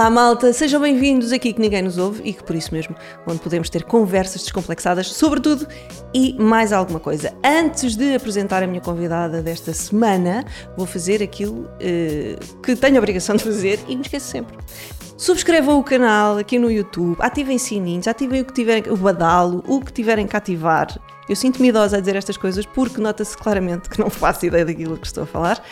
Olá, malta, sejam bem-vindos aqui que ninguém nos ouve e que por isso mesmo, onde podemos ter conversas descomplexadas sobre tudo e mais alguma coisa. Antes de apresentar a minha convidada desta semana, vou fazer aquilo uh, que tenho a obrigação de fazer e me esqueço sempre. Subscrevam o canal aqui no YouTube, ativem sininhos, ativem o que tiverem, o badalo, o que tiverem que ativar. Eu sinto-me idosa a dizer estas coisas porque nota-se claramente que não faço ideia daquilo que estou a falar.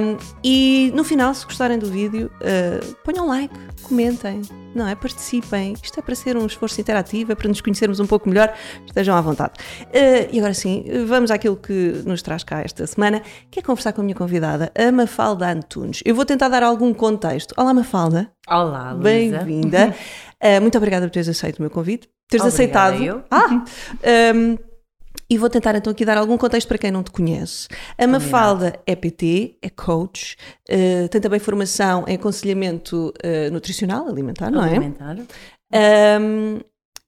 Um, e no final, se gostarem do vídeo, uh, ponham like, comentem, não é? Participem. Isto é para ser um esforço interativo, é para nos conhecermos um pouco melhor. Estejam à vontade. Uh, e agora sim, vamos àquilo que nos traz cá esta semana, que é conversar com a minha convidada, a Mafalda Antunes. Eu vou tentar dar algum contexto. Olá, Mafalda. Olá, Luísa. Bem-vinda. Uh, muito obrigada por teres aceito o meu convite teres Obrigada aceitado. Eu. Ah! Um, e vou tentar então aqui dar algum contexto para quem não te conhece. A Mafalda é PT, é coach, uh, tem também formação em aconselhamento uh, nutricional, alimentar, não alimentar. é? Um,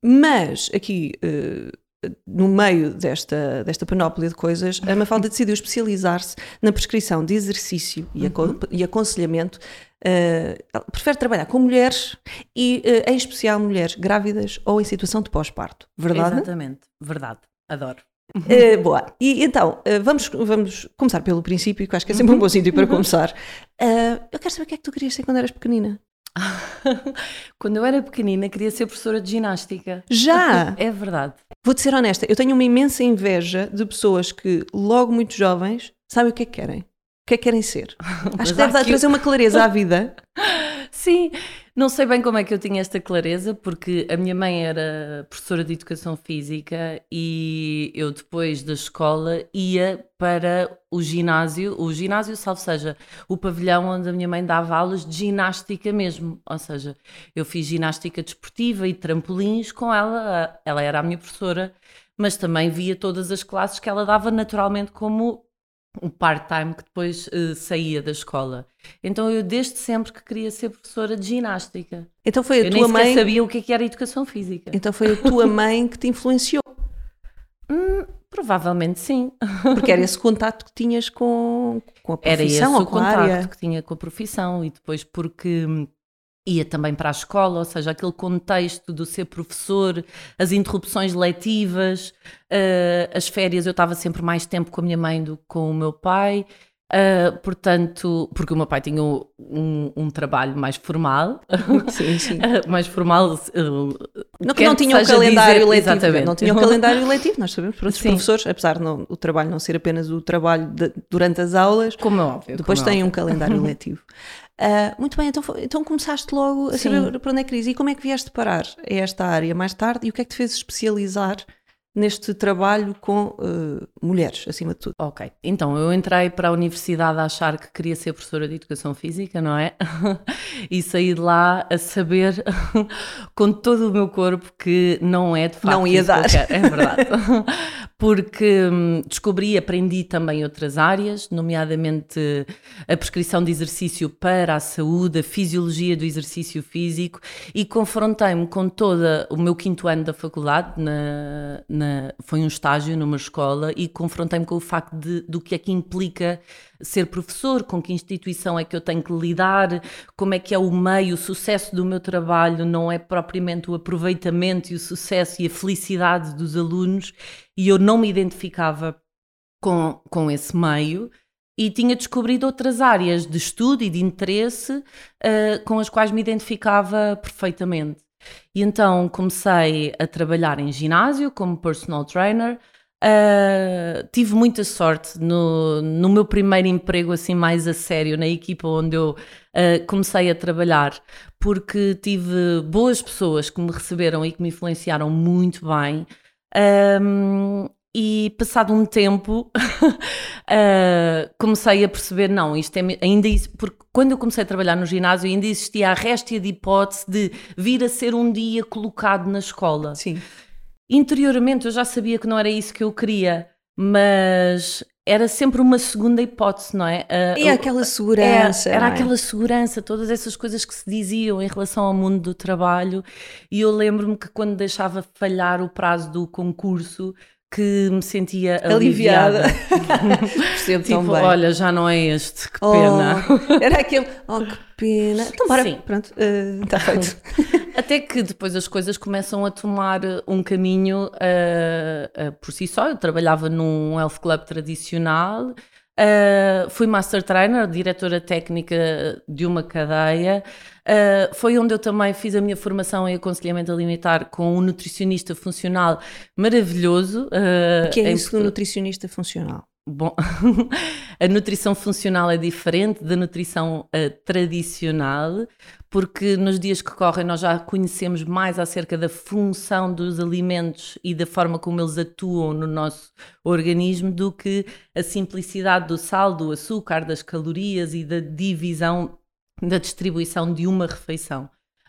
mas aqui. Uh, no meio desta, desta panóplia de coisas, a Mafalda decidiu especializar-se na prescrição de exercício e, uhum. e aconselhamento. Uh, prefere trabalhar com mulheres e, uh, em especial, mulheres grávidas ou em situação de pós-parto. Verdade? Exatamente, verdade. Adoro. Uh, boa. E então, vamos, vamos começar pelo princípio, que acho que é sempre um bom sítio para começar. eu quero saber o que é que tu querias ser quando eras pequenina. Quando eu era pequenina, queria ser professora de ginástica. Já? É verdade. Vou-te ser honesta, eu tenho uma imensa inveja de pessoas que, logo muito jovens, sabem o que é que querem. O que é que querem ser. Acho que deve trazer uma clareza à vida. Sim, não sei bem como é que eu tinha esta clareza, porque a minha mãe era professora de educação física e eu depois da escola ia para o ginásio, o ginásio, salvo seja, o pavilhão onde a minha mãe dava aulas de ginástica mesmo. Ou seja, eu fiz ginástica desportiva e trampolins com ela, ela era a minha professora, mas também via todas as classes que ela dava naturalmente como um part-time que depois uh, saía da escola. Então eu desde sempre que queria ser professora de ginástica. Então foi a eu tua nem mãe sabia o que, é que era educação física. Então foi a tua mãe que te influenciou. Hum, provavelmente sim. Porque era esse contato que tinhas com, com a profissão era esse ou o contato área. que tinha com a profissão e depois porque hum, ia também para a escola, ou seja, aquele contexto do ser professor, as interrupções letivas, uh, as férias, eu estava sempre mais tempo com a minha mãe do que com o meu pai. Uh, portanto, porque o meu pai tinha um, um trabalho mais formal, sim, sim. mais formal, uh, não, que não tinha o calendário dizer, letivo, exatamente. não tinha o calendário letivo, nós sabemos, para Sim. professores, apesar de não, o trabalho não ser apenas o trabalho de, durante as aulas, como é óbvio, depois é tem óbvio. um calendário letivo. Uh, muito bem, então, então começaste logo a saber para onde é que querias e como é que vieste parar a esta área mais tarde e o que é que te fez especializar neste trabalho com uh, mulheres, acima de tudo? Ok, então eu entrei para a universidade a achar que queria ser professora de educação física, não é? e saí de lá a saber com todo o meu corpo que não é de facto Não ia que dar. quero. É verdade. Porque hum, descobri e aprendi também outras áreas, nomeadamente a prescrição de exercício para a saúde, a fisiologia do exercício físico e confrontei-me com todo o meu quinto ano da faculdade, na, na- foi um estágio numa escola e confrontei-me com o facto de, do que é que implica ser professor, com que instituição é que eu tenho que lidar, como é que é o meio, o sucesso do meu trabalho não é propriamente o aproveitamento e o sucesso e a felicidade dos alunos e eu não me identificava com, com esse meio e tinha descobrido outras áreas de estudo e de interesse ah, com as quais me identificava perfeitamente. E então comecei a trabalhar em ginásio como personal trainer. Ah, tive muita sorte no, no meu primeiro emprego assim mais a sério na equipa onde eu ah, comecei a trabalhar porque tive boas pessoas que me receberam e que me influenciaram muito bem Um, e passado um tempo uh, comecei a perceber, não, isto é ainda isso, porque quando eu comecei a trabalhar no ginásio ainda existia a réstia de hipótese de vir a ser um dia colocado na escola. Sim. Interiormente eu já sabia que não era isso que eu queria, mas era sempre uma segunda hipótese, não é? Uh, E aquela segurança. é, era é? aquela segurança, todas essas coisas que se diziam em relação ao mundo do trabalho. E eu lembro-me que quando deixava falhar o prazo do concurso, que me sentia aliviada. aliviada. Percebo tipo, tão bem. olha, já não é este, que Oh, pena. era aquele, oh que pena. Então, bora, Sim. pronto, está feito. Até que depois as coisas começam a tomar eh, um caminho eh, eh, por si só. Eu trabalhava num health club tradicional, eh, fui master trainer, diretora técnica de uma cadeia. Eh, foi onde eu também fiz a minha formação em aconselhamento alimentar com um nutricionista funcional maravilhoso. eh, O que é isso do nutricionista funcional? Bom, a nutrição funcional é diferente da nutrição eh, tradicional, porque nos dias que correm nós já conhecemos mais acerca da função dos alimentos e da forma como eles atuam no nosso organismo do que a simplicidade do sal, do açúcar, das calorias e da divisão, da distribuição de uma refeição.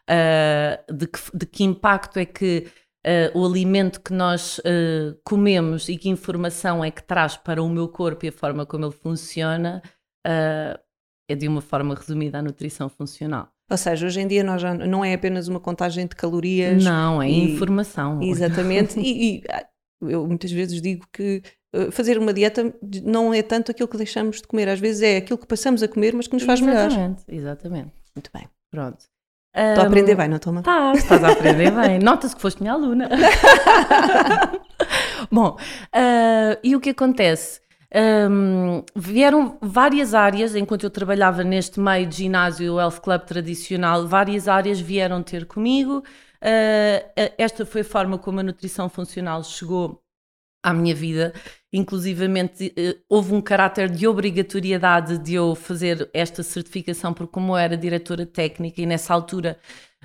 Ah, de, que, de que impacto é que Uh, o alimento que nós uh, comemos e que informação é que traz para o meu corpo e a forma como ele funciona uh, é de uma forma resumida a nutrição funcional. Ou seja, hoje em dia nós já não é apenas uma contagem de calorias. Não, é e- informação. Exatamente. e, e, eu muitas vezes digo que fazer uma dieta não é tanto aquilo que deixamos de comer, às vezes é aquilo que passamos a comer, mas que nos faz melhor. Exatamente, exatamente. Muito bem. Pronto. Estou a aprender bem, não toma? Estás, estás a aprender bem. Nota-se que foste minha aluna. Bom, ah, e o que acontece? Ahm, vieram várias áreas, enquanto eu trabalhava neste meio de ginásio, health club tradicional, várias áreas vieram ter comigo. Ah, esta foi a forma como a nutrição funcional chegou à minha vida. Inclusivamente, eh, houve um caráter de obrigatoriedade de eu fazer esta certificação, porque, como eu era diretora técnica e nessa altura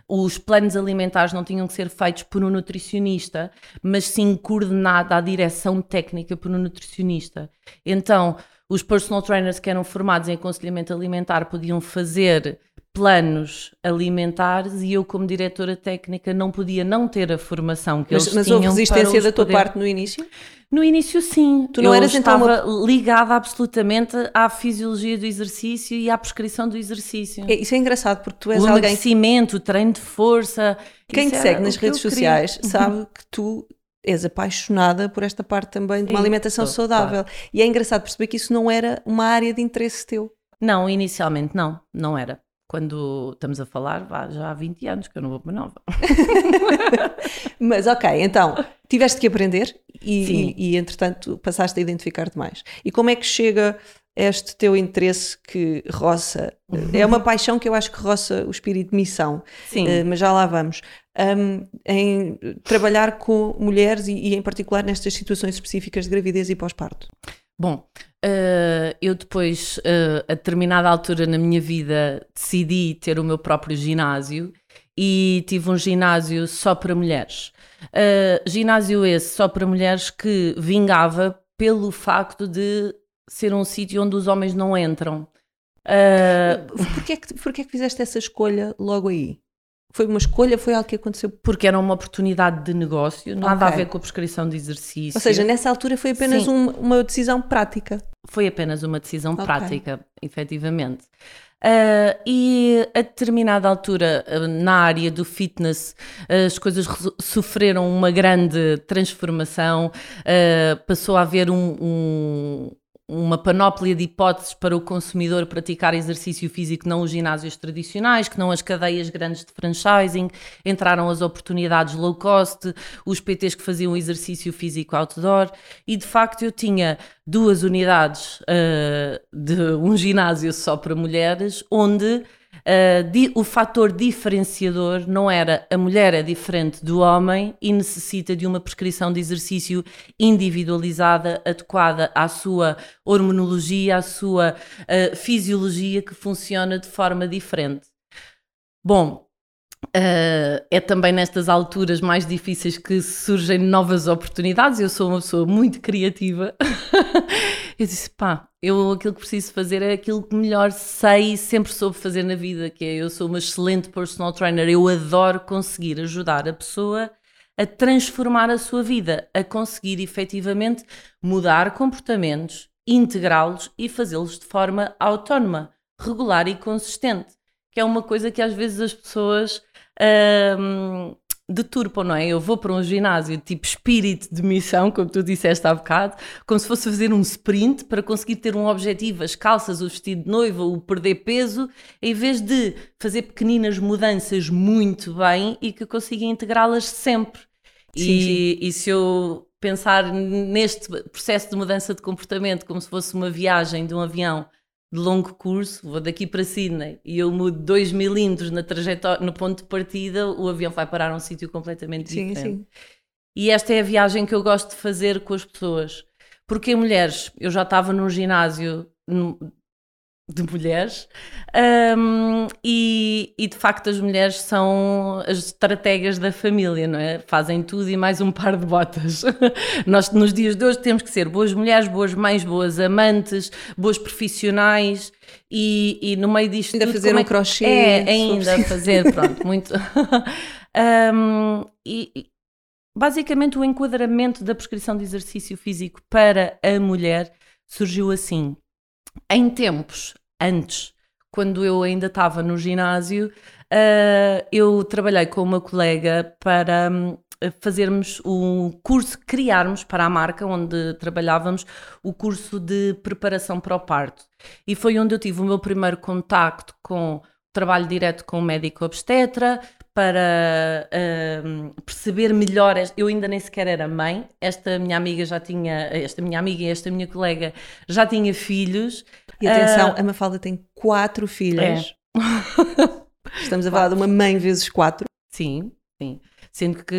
os planos alimentares não tinham que ser feitos por um nutricionista, mas sim coordenada a direção técnica por um nutricionista. Então, os personal trainers que eram formados em aconselhamento alimentar podiam fazer planos alimentares e eu, como diretora técnica, não podia não ter a formação que Mas, eles mas tinham houve para resistência da tua poder- parte no início? no início, sim. Tu não eu eras, então, estava ligada absolutamente à fisiologia do exercício e à prescrição do exercício. É, isso é engraçado porque tu és o alguém. emagrecimento, o treino de força. Quem te segue o nas redes queria. sociais sabe que tu és apaixonada por esta parte também de uma Sim, alimentação saudável. E é engraçado perceber que isso não era uma área de interesse teu. Não, inicialmente não, não era. Quando estamos a falar, vá, já há 20 anos que eu não vou para nova. Mas ok, então tiveste que aprender e, e, e, entretanto passaste a identificar-te mais. E como é que chega este teu interesse que roça? É uma paixão que eu acho que roça o espírito de missão, Sim. eh, mas já lá vamos. Um, em trabalhar com mulheres e, e em particular nestas situações específicas de gravidez e pós-parto. Bom, eh, eu depois, eh, a determinada altura na minha vida, decidi ter o meu próprio ginásio e tive um ginásio só para mulheres. Eh, ginásio esse só para mulheres que vingava pelo facto de ser um sítio onde os homens não entram. Eh, Porquê é, que, porquê é que fizeste essa escolha logo aí? Foi uma escolha, foi algo que aconteceu? porque era uma oportunidade de negócio, nada Ok. a ver com a prescrição de exercício. Ou seja, nessa altura foi apenas um- uma decisão prática. foi apenas uma decisão Ok. prática, efetivamente. Ah, e a determinada altura, ah, na área do fitness, as coisas sofreram uma grande transformação, ah, passou a haver um- um- uma panóplia de hipóteses para o consumidor praticar exercício físico, não os ginásios tradicionais, que não as cadeias grandes de franchising, entraram as oportunidades low cost, os PTs que faziam exercício físico outdoor, e de facto eu tinha duas unidades ah, de um ginásio só para mulheres, onde ah, di- o fator diferenciador não era a mulher é diferente do homem e necessita de uma prescrição de exercício individualizada, adequada à sua hormonologia, à sua ah, fisiologia que funciona de forma diferente. Bom, Uh, é também nestas alturas mais difíceis que surgem novas oportunidades. Eu sou uma pessoa muito criativa. eu disse: pá, eu aquilo que preciso fazer é aquilo que melhor sei e sempre soube fazer na vida, que é eu sou uma excelente personal trainer. Eu adoro conseguir ajudar a pessoa a transformar a sua vida, a conseguir efetivamente mudar comportamentos, integrá-los e fazê-los de forma autónoma, regular e consistente que é uma coisa que às vezes as pessoas hum, deturpam, não é? Eu vou para um ginásio tipo espírito de missão, como tu disseste há bocado, como se fosse fazer um sprint para conseguir ter um objetivo, as calças, o vestido de noiva, o perder peso, em vez de fazer pequeninas mudanças muito bem e que consiga integrá-las sempre. Sim, e, sim. e se eu pensar neste processo de mudança de comportamento como se fosse uma viagem de um avião de longo curso, vou daqui para Sydney e eu mudo 2 milímetros na trajetória, no ponto de partida, o avião vai parar a um sítio completamente sim, diferente. Sim. E esta é a viagem que eu gosto de fazer com as pessoas. Porque mulheres, eu já estava num ginásio de mulheres. Um, e, e, de facto as mulheres são as estrategas da família, não é? Fazem tudo e mais um par de botas. Nós nos dias de hoje temos que ser boas mulheres, boas mães, boas amantes, boas profissionais. E, e no meio disto ainda tudo, fazer um é, crochê é ainda fazer pronto muito. Um, e basicamente o enquadramento da prescrição de exercício físico para a mulher surgiu assim. Em tempos antes, quando eu ainda estava no ginásio, uh, eu trabalhei com uma colega para um, fazermos o curso, criarmos para a marca onde trabalhávamos o curso de preparação para o parto. E foi onde eu tive o meu primeiro contacto com trabalho direto com o médico obstetra, para uh, perceber melhor. Eu ainda nem sequer era mãe. Esta minha amiga já tinha, esta minha amiga e esta minha colega já tinha filhos. E atenção, uh, a Mafalda tem quatro filhas. É. Estamos a falar de uma mãe vezes quatro. Sim, sim. Sendo que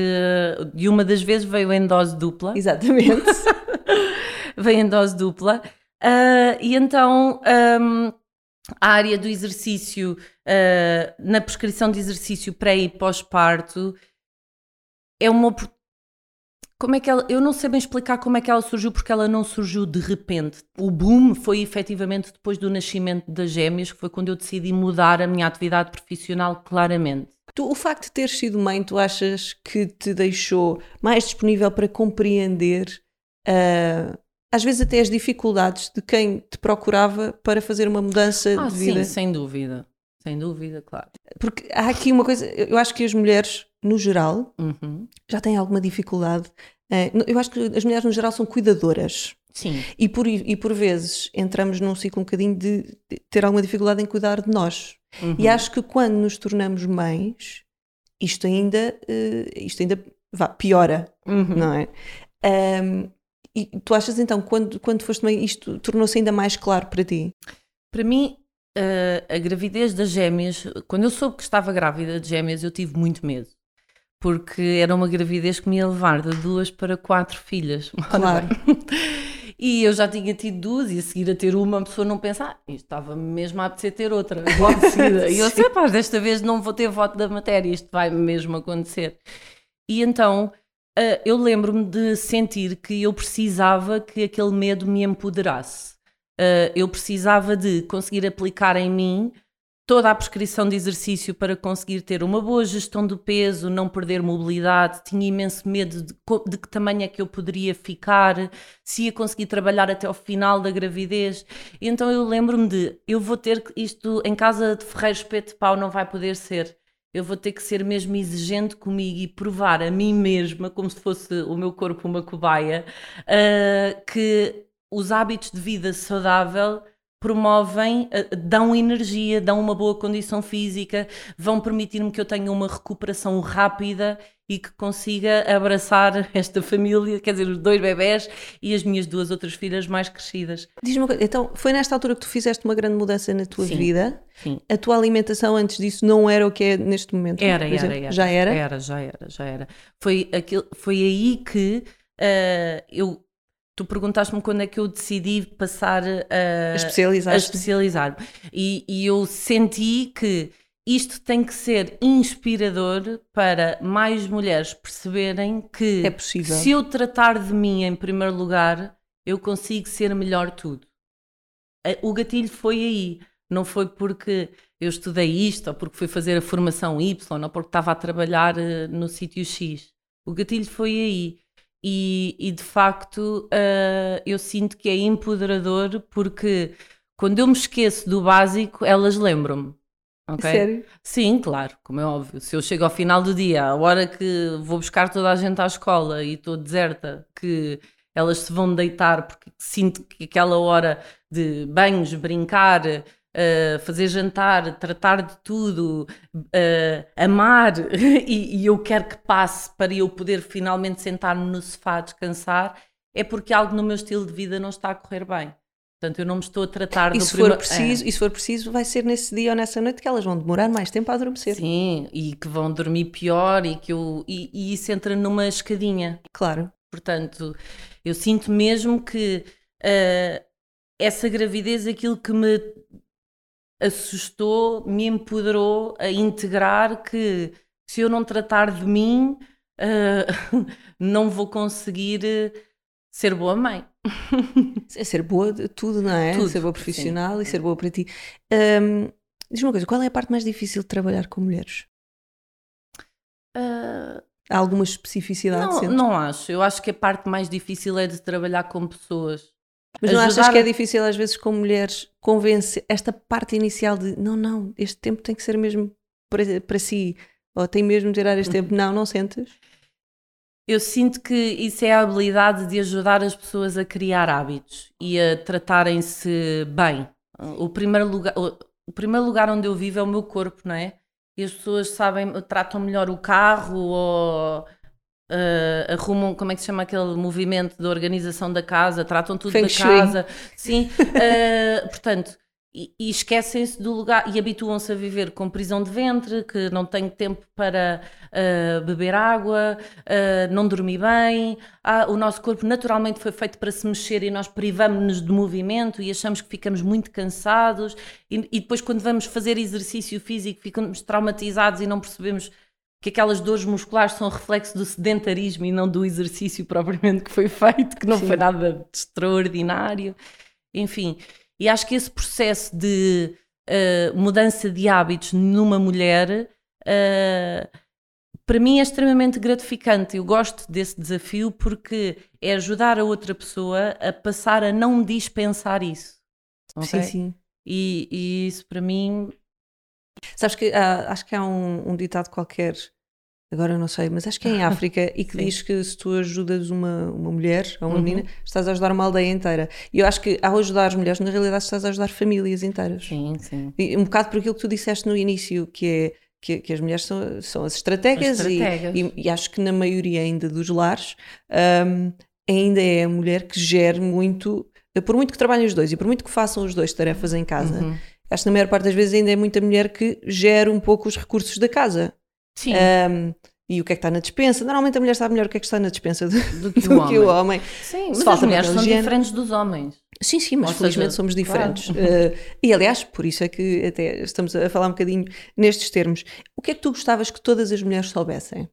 de uma das vezes veio em dose dupla. Exatamente. veio em dose dupla. Uh, e então um, a área do exercício, uh, na prescrição de exercício pré e pós-parto, é uma. Como é que ela. Eu não sei bem explicar como é que ela surgiu, porque ela não surgiu de repente. O boom foi efetivamente depois do nascimento das gêmeas, que foi quando eu decidi mudar a minha atividade profissional claramente. Tu, o facto de teres sido mãe, tu achas que te deixou mais disponível para compreender uh, às vezes até as dificuldades de quem te procurava para fazer uma mudança ah, de vida. Sim, sem dúvida. Sem dúvida, claro. Porque há aqui uma coisa, eu acho que as mulheres, no geral, uhum. já têm alguma dificuldade. Eh, eu acho que as mulheres, no geral, são cuidadoras. Sim. E por, e por vezes entramos num ciclo um bocadinho de ter alguma dificuldade em cuidar de nós. Uhum. E acho que quando nos tornamos mães, isto ainda, uh, isto ainda vá, piora, uhum. não é? Um, e tu achas então, quando, quando foste mãe, isto tornou-se ainda mais claro para ti? Para mim, a, a gravidez das gêmeas, quando eu soube que estava grávida de gêmeas, eu tive muito medo. Porque era uma gravidez que me ia levar de duas para quatro filhas. Claro. E eu já tinha tido duas e a seguir a ter uma, a pessoa não pensa, ah, isto estava mesmo a apetecer ter outra, logo de E eu sei, pá, desta vez não vou ter voto da matéria, isto vai mesmo acontecer. E então Uh, eu lembro-me de sentir que eu precisava que aquele medo me empoderasse. Uh, eu precisava de conseguir aplicar em mim toda a prescrição de exercício para conseguir ter uma boa gestão do peso, não perder mobilidade. Tinha imenso medo de, de que tamanho é que eu poderia ficar, se ia conseguir trabalhar até ao final da gravidez. Então eu lembro-me de eu vou ter isto em casa de Ferreiro Espeto Pau, não vai poder ser eu vou ter que ser mesmo exigente comigo e provar a mim mesma, como se fosse o meu corpo uma cobaia, uh, que os hábitos de vida saudável promovem, uh, dão energia, dão uma boa condição física, vão permitir-me que eu tenha uma recuperação rápida e que consiga abraçar esta família, quer dizer, os dois bebés e as minhas duas outras filhas mais crescidas. Diz-me uma coisa, então foi nesta altura que tu fizeste uma grande mudança na tua sim, vida? Sim. A tua alimentação antes disso não era o que é neste momento? Era, era, era. Já era? Era, já era, já era. Foi, aquilo, foi aí que uh, eu Tu perguntaste-me quando é que eu decidi passar a, a especializar-me. E, e, eu senti que isto tem que ser inspirador para mais mulheres perceberem que é possível. se eu tratar de mim em primeiro lugar, eu consigo ser melhor tudo. O gatilho foi aí. Não foi porque eu estudei isto, ou porque fui fazer a formação Y, ou porque estava a trabalhar eh, no sítio X. O gatilho foi aí. E, e de facto uh, eu sinto que é empoderador porque quando eu me esqueço do básico, elas lembram-me ok? Sério? Sim, claro, como é óbvio. Se eu chego ao final do dia, a hora que vou buscar toda a gente à escola e estou deserta, que elas se vão deitar porque sinto que aquela hora de banhos, brincar, uh, fazer jantar, tratar de tudo, uh, amar, e, e, eu quero que passe para eu poder finalmente sentar-me no sofá descansar, é porque algo no meu estilo de vida não está a correr bem. Portanto, eu não me estou a tratar e do se for preciso é. E se for preciso, vai ser nesse dia ou nessa noite que elas vão demorar mais tempo a adormecer. Sim, e que vão dormir pior e que eu... E, e isso entra numa escadinha. Claro. Portanto, eu sinto mesmo que uh, essa gravidez, aquilo que me assustou, me empoderou a integrar que se eu não tratar de mim, uh, não vou conseguir ser boa mãe. É ser boa de tudo, não é? Tudo, ser boa profissional sim. e ser boa para ti. Um, Diz-me uma coisa, qual é a parte mais difícil de trabalhar com mulheres? Uh, Há alguma especificidade? Não, não acho. Eu acho que a parte mais difícil é de trabalhar com pessoas. Mas não Ajudar... achas que é difícil às vezes com mulheres convencer esta parte inicial de não, não, este tempo tem que ser mesmo para, para si, ou tem mesmo de tirar este tempo? Não, não sentes? Eu sinto que isso é a habilidade de ajudar as pessoas a criar hábitos e a tratarem-se bem. O primeiro, lugar, o primeiro lugar onde eu vivo é o meu corpo, não é? E as pessoas sabem, tratam melhor o carro ou uh, arrumam, como é que se chama aquele movimento de organização da casa, tratam tudo Feng da Shui. casa. Sim, uh, portanto, e, e esquecem-se do lugar e habituam-se a viver com prisão de ventre, que não tenho tempo para uh, beber água, uh, não dormir bem. Ah, o nosso corpo naturalmente foi feito para se mexer e nós privamos-nos de movimento e achamos que ficamos muito cansados. E, e depois, quando vamos fazer exercício físico, ficamos traumatizados e não percebemos que aquelas dores musculares são reflexo do sedentarismo e não do exercício propriamente que foi feito, que não Sim. foi nada de extraordinário. Enfim, e acho que esse processo de uh, mudança de hábitos numa mulher, uh, para mim é extremamente gratificante. Eu gosto desse desafio porque é ajudar a outra pessoa a passar a não dispensar isso. Okay? Sim, sim. E, e, isso para mim. Sabes que uh, acho que há um, um ditado qualquer agora não sei, mas acho que é em África e que diz que se tu ajudas uma, uma mulher ou uma uhum. menina, estás a ajudar uma aldeia inteira. E eu acho que ao ajudar as mulheres, na realidade estás a ajudar famílias inteiras. Sim, sim. E um bocado por aquilo que tu disseste no início, que é que, que as mulheres são, são as estrategas, as estrategas. E, e, e, acho que na maioria ainda dos lares um, ainda é a mulher que gere muito, por muito que trabalhem os dois e por muito que façam os dois tarefas em casa. Uhum. Acho que na maior parte das vezes ainda é muita mulher que gera um pouco os recursos da casa. Sim. Um, e o que é que está na dispensa. Normalmente a mulher sabe melhor o que é que está na dispensa do, do, que, do o que, o homem. Sim, mas as mulheres são diferentes dos homens. Sim, sim, mas Ou felizmente seja, somos diferentes. Claro. Uh, e aliás, por isso é que até estamos a falar um bocadinho nestes termos. O que é que tu gostavas que todas as mulheres soubessem?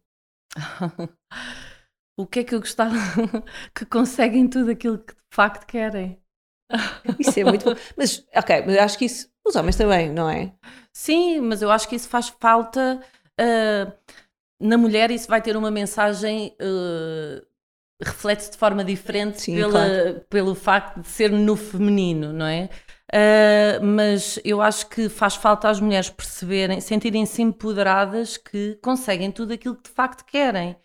o que é que eu gostava? que conseguem tudo aquilo que de facto querem. Isso é muito bom. Mas, ok, mas acho que isso, os homens também, não é? Sim, mas eu acho que isso faz falta. Uh, na mulher isso vai ter uma mensagem uh, reflete-se de forma diferente Sim, pela, claro. pelo facto de ser no feminino, não é? Uh, mas eu acho que faz falta às mulheres perceberem, sentirem-se empoderadas que conseguem tudo aquilo que de facto querem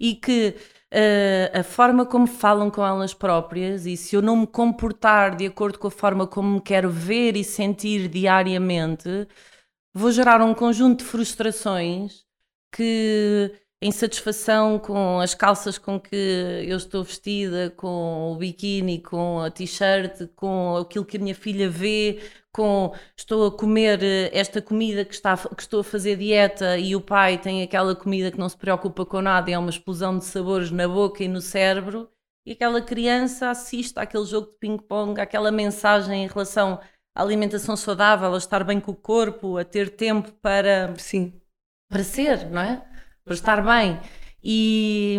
e que uh, a forma como falam com elas próprias e se eu não me comportar de acordo com a forma como me quero ver e sentir diariamente, vou gerar um conjunto de frustrações que a insatisfação com as calças com que eu estou vestida, com o biquíni, com a t-shirt, com aquilo que a minha filha vê, com estou a comer esta comida que, está, que estou a fazer dieta e o pai tem aquela comida que não se preocupa com nada e é uma explosão de sabores na boca e no cérebro, e aquela criança assiste àquele jogo de ping-pong, àquela mensagem em relação à alimentação saudável, a estar bem com o corpo, a ter tempo para. Sim para ser, não é? Para estar bem. E,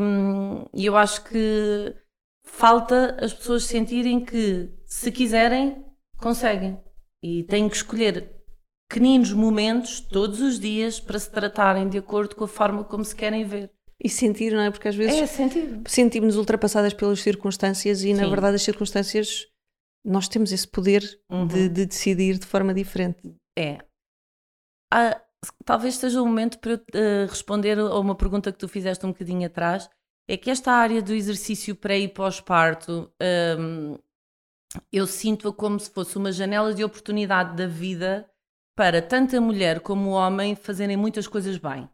e eu acho que falta as pessoas sentirem que, se quiserem, conseguem. E têm que escolher pequeninos momentos todos os dias para se tratarem de acordo com a forma como se querem ver. E sentir, não é? Porque às vezes é, sentir. sentimos ultrapassadas pelas circunstâncias e, Sim. na verdade, as circunstâncias nós temos esse poder uhum. de, de, decidir de forma diferente. É há, talvez seja o momento para eu uh, responder a uma pergunta que tu fizeste um bocadinho atrás. É que esta área do exercício pré e pós-parto um, eu sinto-a como se fosse uma janela de oportunidade da vida para tanto a mulher como o homem fazerem muitas coisas bem,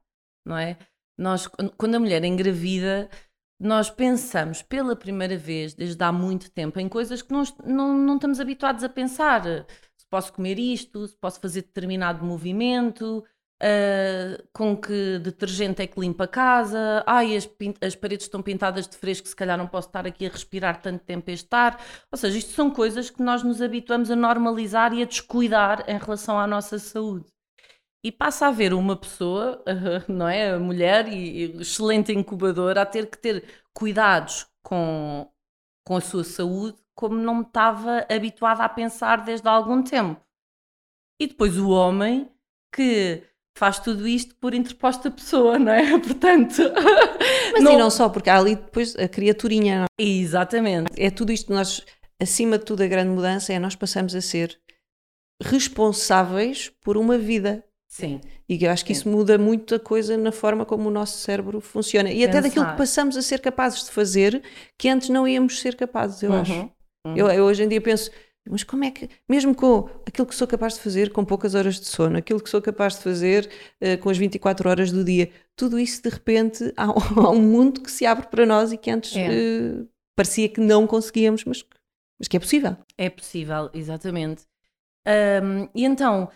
não é? Nós, quando a mulher engravida, nós pensamos pela primeira vez, desde há muito tempo, em coisas que nós não, não estamos habituados a pensar. Se posso comer isto, se posso fazer determinado movimento, Uh, com que detergente é que limpa a casa, ai, as, as, paredes estão pintadas de fresco, se calhar não posso estar aqui a respirar tanto tempo este ar. Ou seja, isto são coisas que nós nos habituamos a normalizar e a descuidar em relação à nossa saúde. E passa a haver uma pessoa, não é? A mulher e, e excelente incubadora, a ter que ter cuidados com, com a sua saúde como não estava habituada a pensar desde há algum tempo. E depois o homem que faz tudo isto por interposta pessoa, não é? Portanto. Mas não... e não só, porque há ali depois a criaturinha. É? Exatamente. É tudo isto, nós, acima de tudo, a grande mudança é nós passamos a ser responsáveis por uma vida. Sim. E eu acho que Sim. isso muda muito a coisa na forma como o nosso cérebro funciona. E Pensar. até daquilo que passamos a ser capazes de fazer que antes não íamos ser capazes, eu uhum. acho. Uhum. Eu, eu hoje em dia penso mas como é que, mesmo com aquilo que sou capaz de fazer com poucas horas de sono, aquilo que sou capaz de fazer uh, com as 24 horas do dia, tudo isso de repente há, há um mundo que se abre para nós e que antes é. uh, parecia que não conseguíamos, mas, mas que é possível. É possível, exatamente. Um, e então,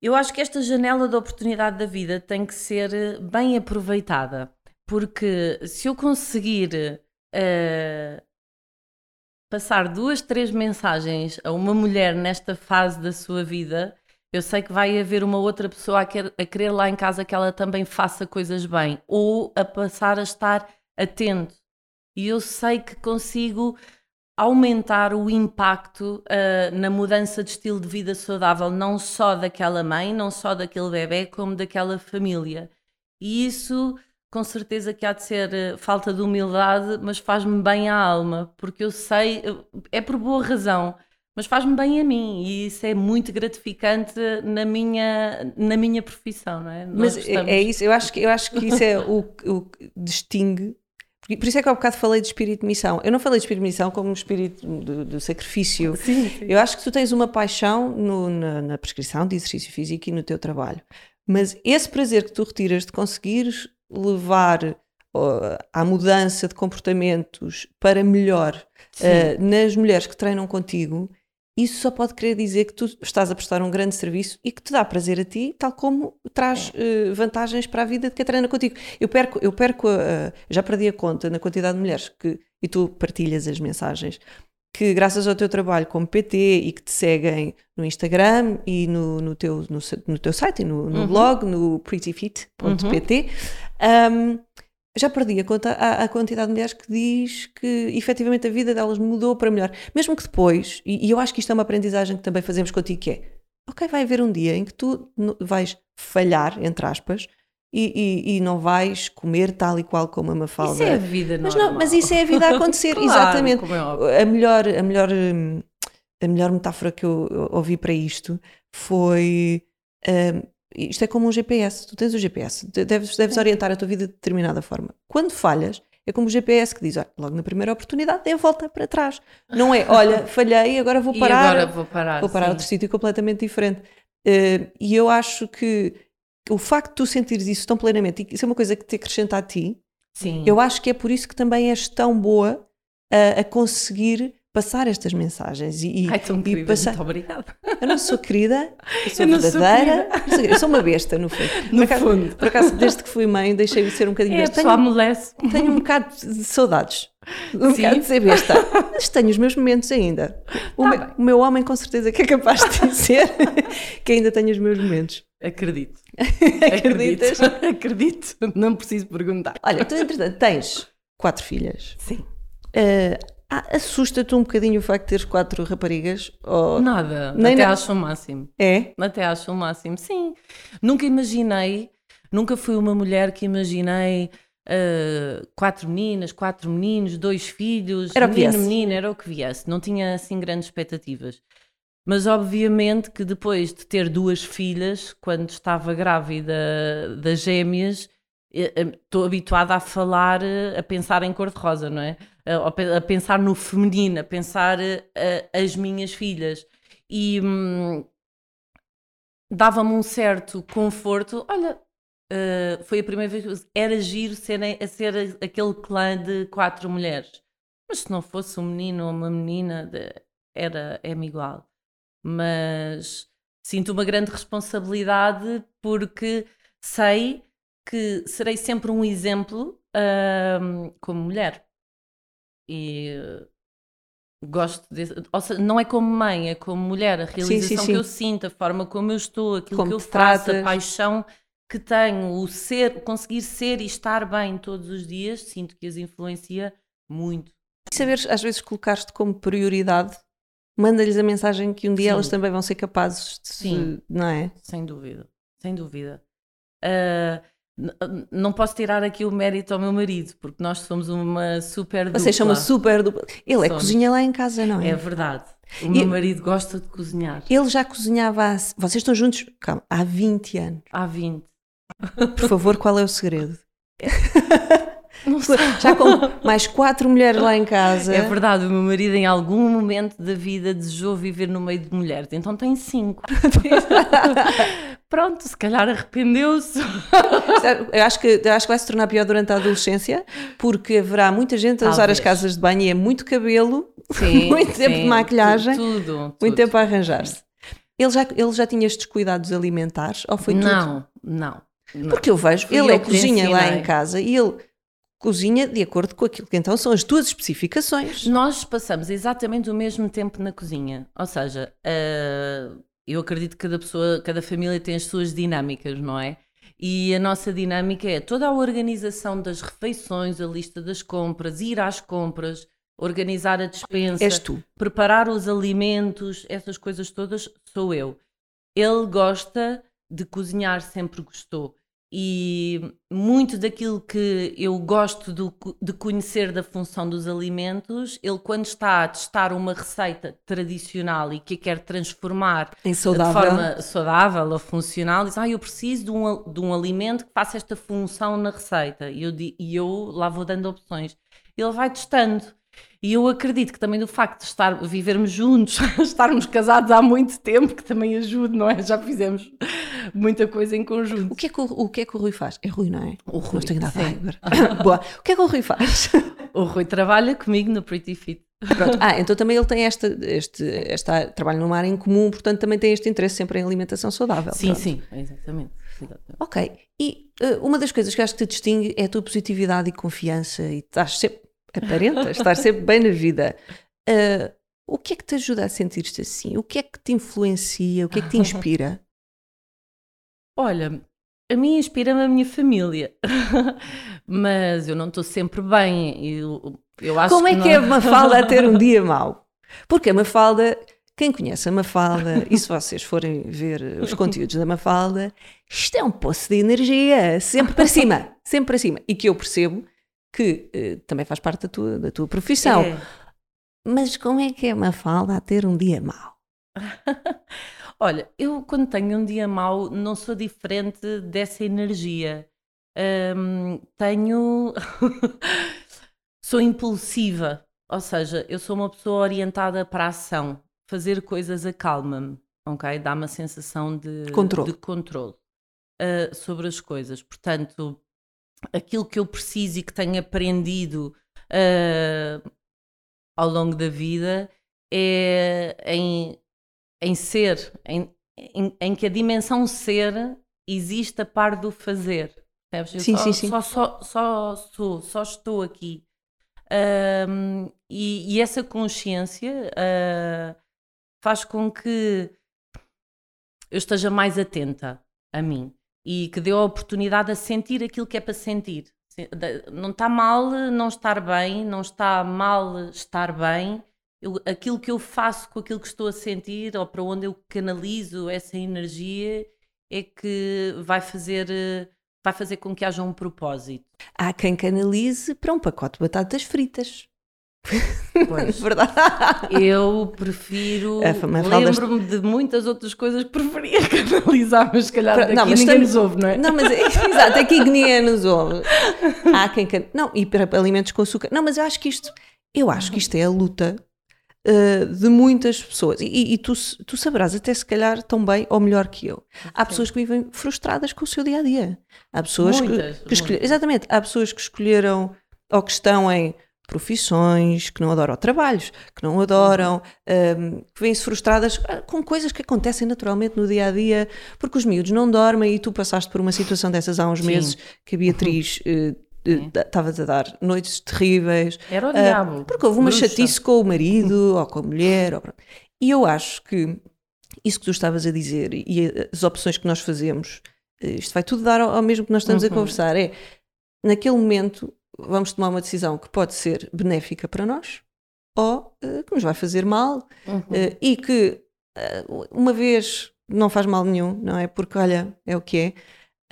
eu acho que esta janela de oportunidade da vida tem que ser eh, bem aproveitada, porque se eu conseguir. Uh, passar duas, três mensagens a uma mulher nesta fase da sua vida, eu sei que vai haver uma outra pessoa a, quer, a querer lá em casa que ela também faça coisas bem, ou a passar a estar atento. E eu sei que consigo aumentar o impacto uh, na mudança de estilo de vida saudável, não só daquela mãe, não só daquele bebê, como daquela família. E isso com certeza que há de ser eh, falta de humildade, mas faz-me bem à alma, porque eu sei, é por boa razão, mas faz-me bem a mim e isso é muito gratificante na minha, na minha profissão, não é? Mas é, é, isso, eu acho que, eu acho que isso é o, o que distingue. Por isso é que há bocado falei de espírito de missão. Eu não falei de espírito de missão como um espírito de, sacrifício. Sim, sim. Eu acho que tu tens uma paixão no, na, na prescrição de exercício físico e no teu trabalho. Mas esse prazer que tu retiras de conseguires levar à mudança de comportamentos para melhor uh, nas mulheres que treinam contigo, isso só pode querer dizer que tu estás a prestar um grande serviço e que te dá prazer a ti, tal como traz uh, vantagens para a vida de quem treina contigo. Eu perco, eu perco já perdi a conta na quantidade de mulheres que, e tu partilhas as mensagens, que graças ao teu trabalho como PT e que te seguem no Instagram e no, no, teu, no, no teu site e no, no uhum. blog, no prettyfit.pt, uhum. um, já perdi a, conta, a, a, quantidade de mulheres que diz que efetivamente a vida delas mudou para melhor. Mesmo que depois, e, e eu acho que isto é uma aprendizagem que também fazemos contigo, que é, ok, vai haver um dia em que tu vais falhar, entre aspas, e, e, e, não vais comer tal e qual como a Mafalda. Isso é a vida mas normal. Não, mas isso é a vida a acontecer, claro, exatamente. É a, melhor, a, melhor, a melhor metáfora que eu ouvi para isto foi... Um, isto é como um GPS, tu tens o GPS, deves, deves orientar a tua vida de determinada forma. Quando falhas, é como o GPS que diz, olha, logo na primeira oportunidade, dê a volta para trás. Não é, olha, falhei, agora vou parar. E agora vou parar. Vou parar sim. outro sítio completamente diferente. Uh, e eu acho que o facto de tu sentires isso tão plenamente, e isso é uma coisa que te acrescenta a ti, Sim. eu acho que é por isso que também és tão boa a, a conseguir passar estas mensagens e, Ai, tão querida, passar... muito obrigada. Eu não sou querida, eu sou eu verdadeira, sou eu sou uma besta no fundo. No por acaso, fundo. Por acaso, desde que fui mãe, deixei de ser um bocadinho é, besta. Tenho, amolece. tenho um bocado de saudades. Um Sim. bocado de ser besta. Mas tenho os meus momentos ainda. O, tá meu, o meu homem com certeza que é capaz de dizer que ainda tenho os meus momentos. Acredito. Acreditas? Acredito. Acredito. Não preciso perguntar. Olha, tu entretanto tens quatro filhas. Sim. Uh, assusta-te um bocadinho o facto de teres quatro raparigas? Ou... Nada. Nem Até acho o máximo. É? Até acho o máximo. Sim. Nunca imaginei, nunca fui uma mulher que imaginei uh, quatro meninas, quatro meninos, dois filhos, era menino, menina, era o que viesse. Não tinha assim grandes expectativas. Mas obviamente que depois de ter duas filhas, quando estava grávida das gêmeas, estou habituada a falar, a pensar em cor-de-rosa, não é? A, a, pensar no feminino, a pensar a, as minhas filhas. E hum, dava-me um certo conforto. Olha, uh, foi a primeira vez que era giro ser, a ser aquele clã de quatro mulheres. Mas se não fosse um menino ou uma menina, era é-me igual mas sinto uma grande responsabilidade porque sei que serei sempre um exemplo como mulher. E gosto de, ou seja, não é como mãe, é como mulher, a realização sim, sim, sim. que eu sinto, a forma como eu estou, aquilo como que eu faço, tratas. a paixão que tenho, o ser, conseguir ser e estar bem todos os dias, sinto que as influencia muito. E saberes, às vezes, colocar-te como prioridade manda-lhes a mensagem que um dia elas também vão ser capazes de Sim. não é? Sem dúvida, sem dúvida. Uh, não posso tirar aqui o mérito ao meu marido, porque nós somos uma super dupla. Vocês são uma super dupla. Ele é somos. é cozinha lá em casa, não é? É verdade. O meu marido gosta de cozinhar. Ele já cozinhava. Há, vocês estão juntos calma, há 20 anos. Há 20. Por favor, qual é o segredo? Já com mais quatro mulheres lá em casa. É verdade, o meu marido em algum momento da vida desejou viver no meio de mulheres, então tem cinco. Pronto, se calhar arrependeu-se. Eu acho, que, acho que vai se tornar pior durante a adolescência, porque haverá muita gente a usar as casas de banho e é muito cabelo, sim, muito sim, tempo de maquilhagem, tudo, tudo, muito tudo. tempo a arranjar-se. Ele já, ele já tinha estes cuidados alimentares? Ou foi não, tudo? Não, não. Porque eu vejo, Fui ele é cozinha lá em casa e ele cozinha de acordo com aquilo que então são as tuas especificações. Nós passamos exatamente o mesmo tempo na cozinha, ou seja, uh, eu acredito que cada pessoa, cada família tem as suas dinâmicas, não é? E a nossa dinâmica é toda a organização das refeições, a lista das compras, ir às compras, organizar a despensa, preparar os alimentos, essas coisas todas, sou eu. Ele gosta de cozinhar, sempre gostou e muito daquilo que eu gosto do, de conhecer da função dos alimentos, ele quando está a testar uma receita tradicional e que a quer transformar de forma saudável ou funcional, diz, ah, eu preciso de um, de um alimento que faça esta função na receita. E eu, e eu lá vou dando opções. Ele vai testando. E eu acredito que também do facto de estar, vivermos juntos, estarmos casados há muito tempo, que também ajuda, não é? Já fizemos muita coisa em conjunto. O que é que o, o, que é que o Rui faz? É Rui, não é? O Rui. Tenho Boa. O que é que o Rui faz? O Rui trabalha comigo no Pretty Fit. Pronto. Ah, então também ele tem esta, este, esta, trabalho numa área em comum, portanto também tem este interesse sempre em alimentação saudável. Sim, Pronto. sim, exatamente. exatamente. Ok, e uh, uma das coisas que acho que te distingue é a tua positividade e confiança e estás sempre, aparenta, estar sempre bem na vida. Uh, o que é que te ajuda a sentir-te assim? O que é que te influencia? O que é que te inspira? Olha, a mim inspira-me a minha família, mas eu não estou sempre bem. Eu, eu acho Como é que, que é uma falda a ter um dia mau? Porque a Mafalda, quem conhece a Mafalda, e se vocês forem ver os conteúdos da Mafalda, isto é um poço de energia, sempre para cima, sempre para cima. E que eu percebo que eh, também faz parte da tua, da tua profissão. É. Mas como é que é uma falda a ter um dia mau? Olha, eu quando tenho um dia mau não sou diferente dessa energia. Um, tenho. sou impulsiva, ou seja, eu sou uma pessoa orientada para a ação. Fazer coisas acalma-me, ok? Dá-me a sensação de controle, de controle uh, sobre as coisas. Portanto, aquilo que eu preciso e que tenho aprendido uh, ao longo da vida é em em ser, em, em, em, que a dimensão ser existe a par do fazer. Sim, só, sim, sim. Só, só, só sou, só estou aqui. E, e, essa consciência uh, faz com que eu esteja mais atenta a mim e que dê a oportunidade a sentir aquilo que é para sentir. Não está mal não estar bem, não está mal estar bem, eu, aquilo que eu faço com aquilo que estou a sentir ou para onde eu canalizo essa energia é que vai fazer vai fazer com que haja um propósito. Há quem canalize para um pacote de batatas fritas. Pois. Verdade. Eu prefiro. Faldas- Lembro-me de muitas outras coisas que preferia canalizar, mas se calhar daqui não, mas ninguém estamos- nos ouve, não é? Não, mas é, exato, aqui que ninguém nos ouve. Há quem can... Não, e para alimentos com açúcar. Não, mas eu acho que isto, eu acho que isto é a luta uh, de muitas pessoas. E, e- tu, tu saberás até se calhar tão bem ou melhor que eu. Há pessoas que vivem frustradas com o seu dia a dia. Há pessoas que- Muitas, que, escolheram. muitas. Exatamente, há pessoas que escolheram ou que estão em profissões, que não adoram trabalhos, que não adoram, um, que vêm-se frustradas ah, com coisas que acontecem naturalmente no dia a dia, porque os miúdos não dormem e tu passaste por uma situação dessas há uns Sim. meses que a Beatriz eh, estavas a dar noites terríveis. Era o ah, diabo. porque houve uma Bruxa. chatice com o marido ou com a mulher. ou. E eu acho que isso que tu estavas a dizer e as opções que nós fazemos, eh, isto vai tudo dar ao, ao mesmo que nós estamos a Uhum. conversar. É naquele momento vamos tomar uma decisão que pode ser benéfica para nós ou eh, que nos vai fazer mal Uhum. eh, e que eh, uma vez não faz mal nenhum, não é? Porque olha, é o que é.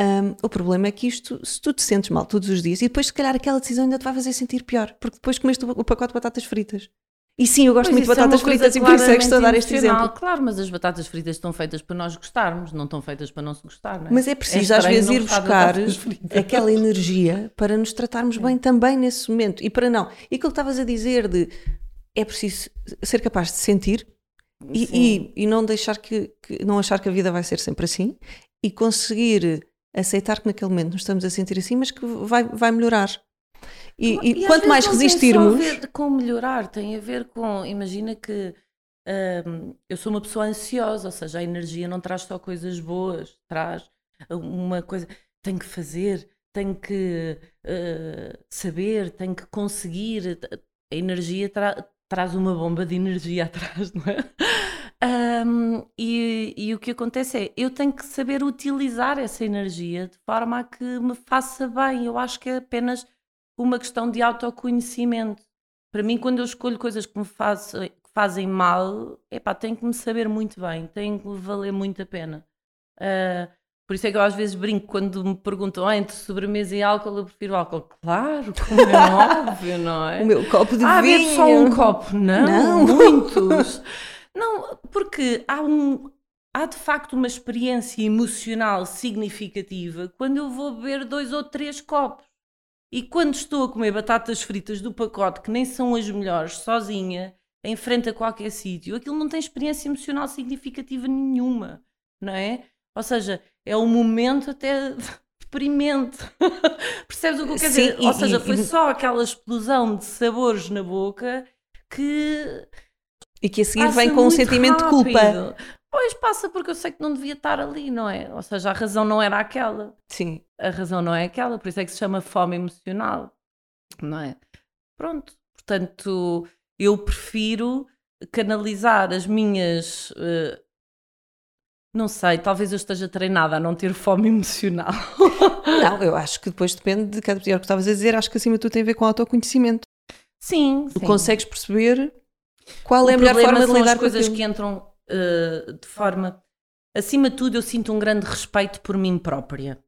Ahm, o problema é que isto, se tu te sentes mal todos os dias e depois, se calhar, aquela decisão ainda te vai fazer sentir pior, porque depois comeste o pacote de batatas fritas. E sim, eu gosto Pois muito de é batatas coisa fritas e por isso é que estou a dar este exemplo. Claro, mas as batatas fritas estão feitas para nós gostarmos, não estão feitas para não se gostar, não é? Mas é preciso às estranho vezes não ir buscar aquela energia para nos tratarmos bem também nesse momento. E para não. E aquilo que estavas a dizer de é preciso ser capaz de sentir e, e, e não deixar que, que- não achar que a vida vai ser sempre assim e conseguir aceitar que naquele momento nos estamos a sentir assim, mas que vai, vai melhorar. E, e às quanto mais não tem resistirmos, Só a ver com melhorar, tem a ver com. Imagina que hum, eu sou uma pessoa ansiosa, ou seja, a energia não traz só coisas boas, traz uma coisa. Tenho que fazer, tenho que uh, saber, tenho que conseguir. A energia tra- traz uma bomba de energia atrás, não é? Hum, e, e o que acontece é, eu tenho que saber utilizar essa energia de forma a que me faça bem. Eu acho que é apenas uma questão de autoconhecimento. Para mim, quando eu escolho coisas que me façam- que fazem mal, epá, tem que me saber muito bem, tem que valer muito a pena. Ah, por isso é que eu às vezes brinco quando me perguntam ah, entre sobremesa e álcool, eu prefiro álcool. Claro, como é óbvio, não é? o meu copo de Ah, vinho. só um copo. Não, Não. muitos. Não, porque há um. Há de facto uma experiência emocional significativa quando eu vou beber dois ou três copos. E quando estou a comer batatas fritas do pacote, que nem são as melhores, sozinha, em frente a qualquer sítio, aquilo não tem experiência emocional significativa nenhuma, não é? Ou seja, é um momento até deprimente. Percebes o que eu quero Sim, dizer? e- Ou seja, foi e- só aquela explosão de sabores na boca que E que a seguir passa vem com um sentimento de culpa. Pois passa porque eu sei que não devia estar ali, não é? Ou seja, a razão não era aquela. Sim. A razão não é aquela, por isso é que se chama fome emocional, não é? Pronto, portanto, eu prefiro canalizar as minhas. eh, não sei, talvez eu esteja treinada a não ter fome emocional. Não, eu acho que depois depende de cada pessoa. O que estavas a dizer, acho que acima de tudo tem a ver com autoconhecimento. Sim, Tu sim. consegues perceber qual é a o melhor forma de lidar as com coisas aquilo. que entram uh, de forma. Acima de tudo, eu sinto um grande respeito por mim própria.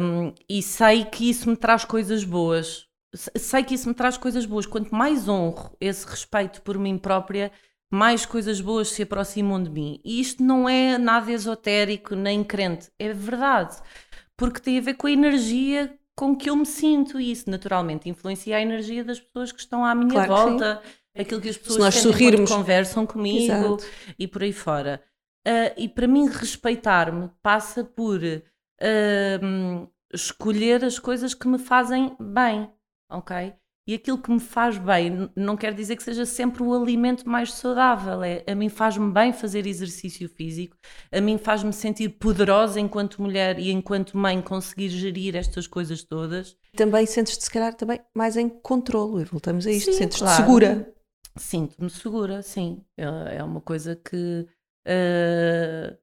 Um, e sei que isso me traz coisas boas. Se- Sei que isso me traz coisas boas. Quanto mais honro esse respeito por mim própria, mais coisas boas se aproximam de mim. E isto não é nada esotérico nem crente, é verdade. Porque tem a ver com a energia com que eu me sinto e isso naturalmente influencia a energia das pessoas que estão à minha Claro que sim. Volta, aquilo que as pessoas nós sorrirmos. conversam comigo Exato. e por aí fora. Ah, e para mim, respeitar-me passa por ah, escolher as coisas que me fazem bem, ok? E aquilo que me faz bem não quer dizer que seja sempre o alimento mais saudável. É, a mim faz-me bem fazer exercício físico, a mim faz-me sentir poderosa enquanto mulher e enquanto mãe conseguir gerir estas coisas todas. Também sentes-te, se calhar, também mais em controlo. E voltamos a isto. Sentes-te claro. segura. Sinto-me segura, sim. É é uma coisa que ah,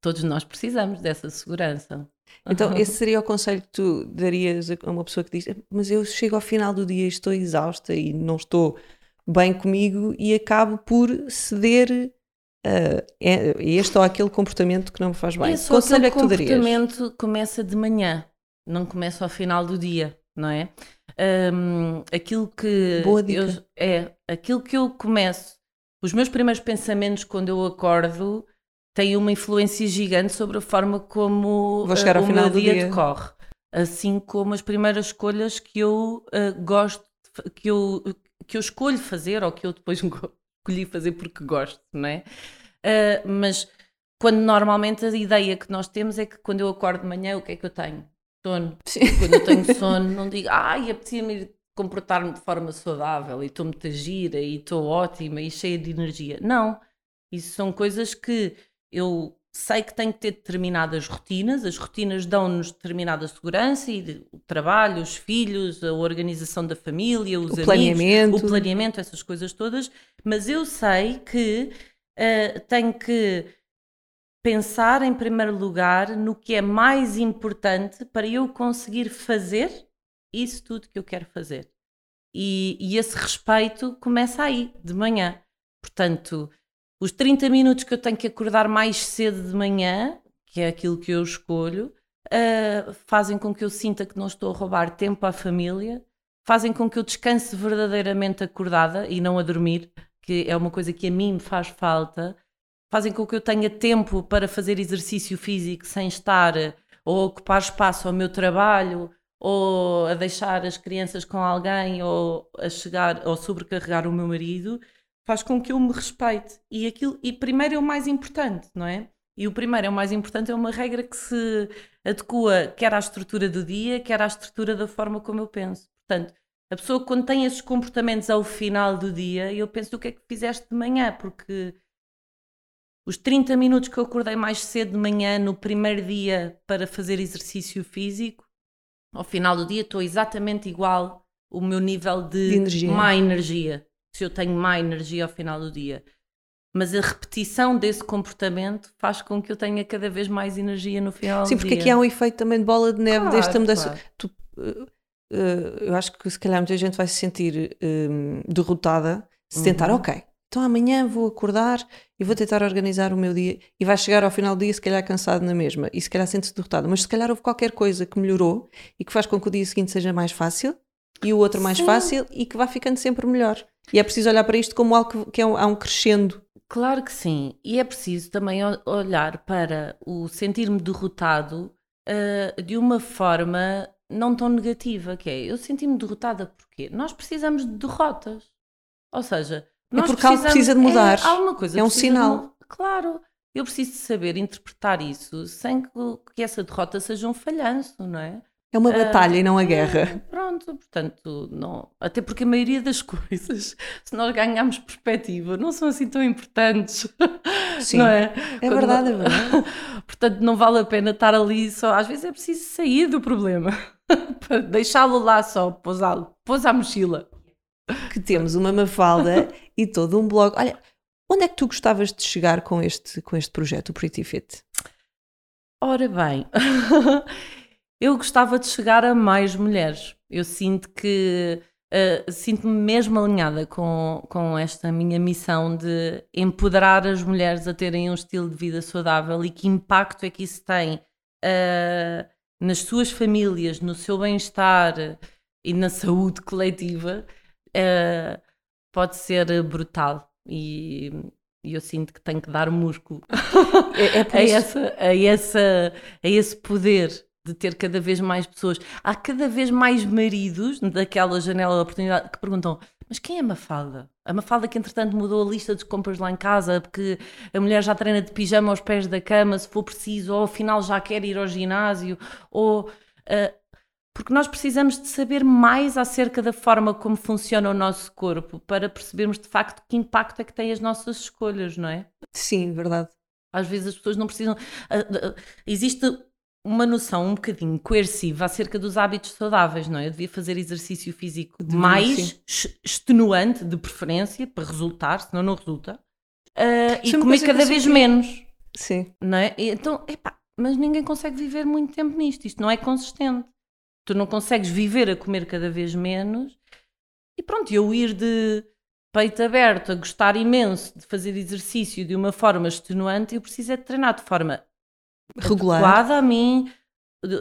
todos nós precisamos dessa segurança. Então, esse seria o conselho que tu darias a uma pessoa que diz: Mas eu chego ao final do dia e estou exausta e não estou bem comigo e acabo por ceder a este ou aquele comportamento que não me faz bem. Esse conselho é que tu darias? comportamento começa de manhã, não começa ao final do dia. Não é? Um, aquilo que Boa dica. Eu, é aquilo que eu começo, os meus primeiros pensamentos quando eu acordo têm uma influência gigante sobre a forma como Vou chegar ao o final meu dia, dia. decorre, assim como as primeiras escolhas que eu uh, gosto, que eu, que eu escolho fazer ou que eu depois escolhi fazer porque gosto, não é? Uh, mas quando normalmente a ideia que nós temos é que quando eu acordo de manhã, o que é que eu tenho? Sono. Quando eu tenho sono, não digo, ai, apetecia-me ir comportar-me de forma saudável e estou muito gira e estou ótima e cheia de energia. Não. Isso são coisas que eu sei que tenho que ter determinadas rotinas, as rotinas dão-nos determinada segurança e o trabalho, os filhos, a organização da família, os amigos, planeamento. o planeamento, essas coisas todas, mas eu sei que eh, tenho que pensar em primeiro lugar no que é mais importante para eu conseguir fazer isso tudo que eu quero fazer. E, e esse respeito começa aí, de manhã. Portanto, os 30 minutos que eu tenho que acordar mais cedo de manhã, que é aquilo que eu escolho, ah, fazem com que eu sinta que não estou a roubar tempo à família, fazem com que eu descanse verdadeiramente acordada e não a dormir, que é uma coisa que a mim me faz falta, fazem com que eu tenha tempo para fazer exercício físico sem estar ou ocupar espaço ao meu trabalho ou a deixar as crianças com alguém ou a chegar ou sobrecarregar o meu marido, faz com que eu me respeite. E aquilo e primeiro é o mais importante, não é? E o primeiro é o mais importante, é uma regra que se adequa quer à estrutura do dia, quer à estrutura da forma como eu penso. Portanto, a pessoa quando tem esses comportamentos ao final do dia, eu penso o que é que fizeste de manhã, porque os 30 minutos que eu acordei mais cedo de manhã no primeiro dia para fazer exercício físico, ao final do dia estou exatamente igual o meu nível de, De energia. má energia. Se eu tenho má energia ao final do dia. Mas a repetição desse comportamento faz com que eu tenha cada vez mais energia no final Sim, do porque dia. aqui há um efeito também de bola de neve Claro, desta mudança. claro. Tu, uh, uh, eu acho que se calhar muita gente vai se sentir um, derrotada se tentar, Uhum. ok, então amanhã vou acordar e vou tentar organizar o meu dia e vai chegar ao final do dia se calhar cansado na mesma e se calhar sente-se derrotada, mas se calhar houve qualquer coisa que melhorou e que faz com que o dia seguinte seja mais fácil e o outro mais Sim. fácil e que vá ficando sempre melhor. E é preciso olhar para isto como algo que, é um, há um crescendo. Claro que sim. E é preciso também olhar para o sentir-me derrotado ah, de uma forma não tão negativa, que é eu senti-me derrotada porque nós precisamos de derrotas. Ou seja, nós porque algo precisa de mudar. É, alguma coisa É um de sinal. mu- Claro. Eu preciso de saber interpretar isso sem que, que essa derrota seja um falhanço, não é? É uma Ah, batalha e não a é, guerra. Pronto, portanto, não, até porque a maioria das coisas, se nós ganharmos perspectiva, não são assim tão importantes. Sim. Não é? É verdade, é verdade. Portanto, não vale a pena estar ali só. Às vezes é preciso sair do problema, deixá-lo lá só, pousá-lo, pôs à mochila. que temos uma Mafalda e todo um blog. Olha, onde é que tu gostavas de chegar com este, com este projeto, o Pretty Fit? Ora bem, eu gostava de chegar a mais mulheres. Eu sinto que eh, sinto-me mesmo alinhada com, com esta minha missão de empoderar as mulheres a terem um estilo de vida saudável e que impacto é que isso tem eh, nas suas famílias, no seu bem-estar e na saúde coletiva, eh, pode ser brutal. E, e eu sinto que tenho que dar músculo É, é a, essa, a, essa, a esse poder de ter cada vez mais pessoas. Há cada vez mais maridos daquela janela de oportunidade que perguntam: mas quem é a Mafalda? A Mafalda que entretanto mudou a lista de compras lá em casa porque a mulher já treina de pijama aos pés da cama se for preciso, ou afinal já quer ir ao ginásio, ou. ah, porque nós precisamos de saber mais acerca da forma como funciona o nosso corpo para percebermos de facto que impacto é que têm as nossas escolhas, não é? Sim, verdade. Às vezes as pessoas não precisam. ah, ah, Existe uma noção um bocadinho coerciva acerca dos hábitos saudáveis, não é? Eu devia fazer exercício físico Devia, mais sim. ex- extenuante, de preferência, para resultar, senão não resulta. Ah, e comer cada vez menos, Sim. não é? Então, epá, mas ninguém consegue viver muito tempo nisto. Isto não é consistente. Tu não consegues viver a comer cada vez menos. E pronto, eu ir de peito aberto a gostar imenso de fazer exercício de uma forma extenuante, eu preciso é de treinar de forma Regular. adequada a mim,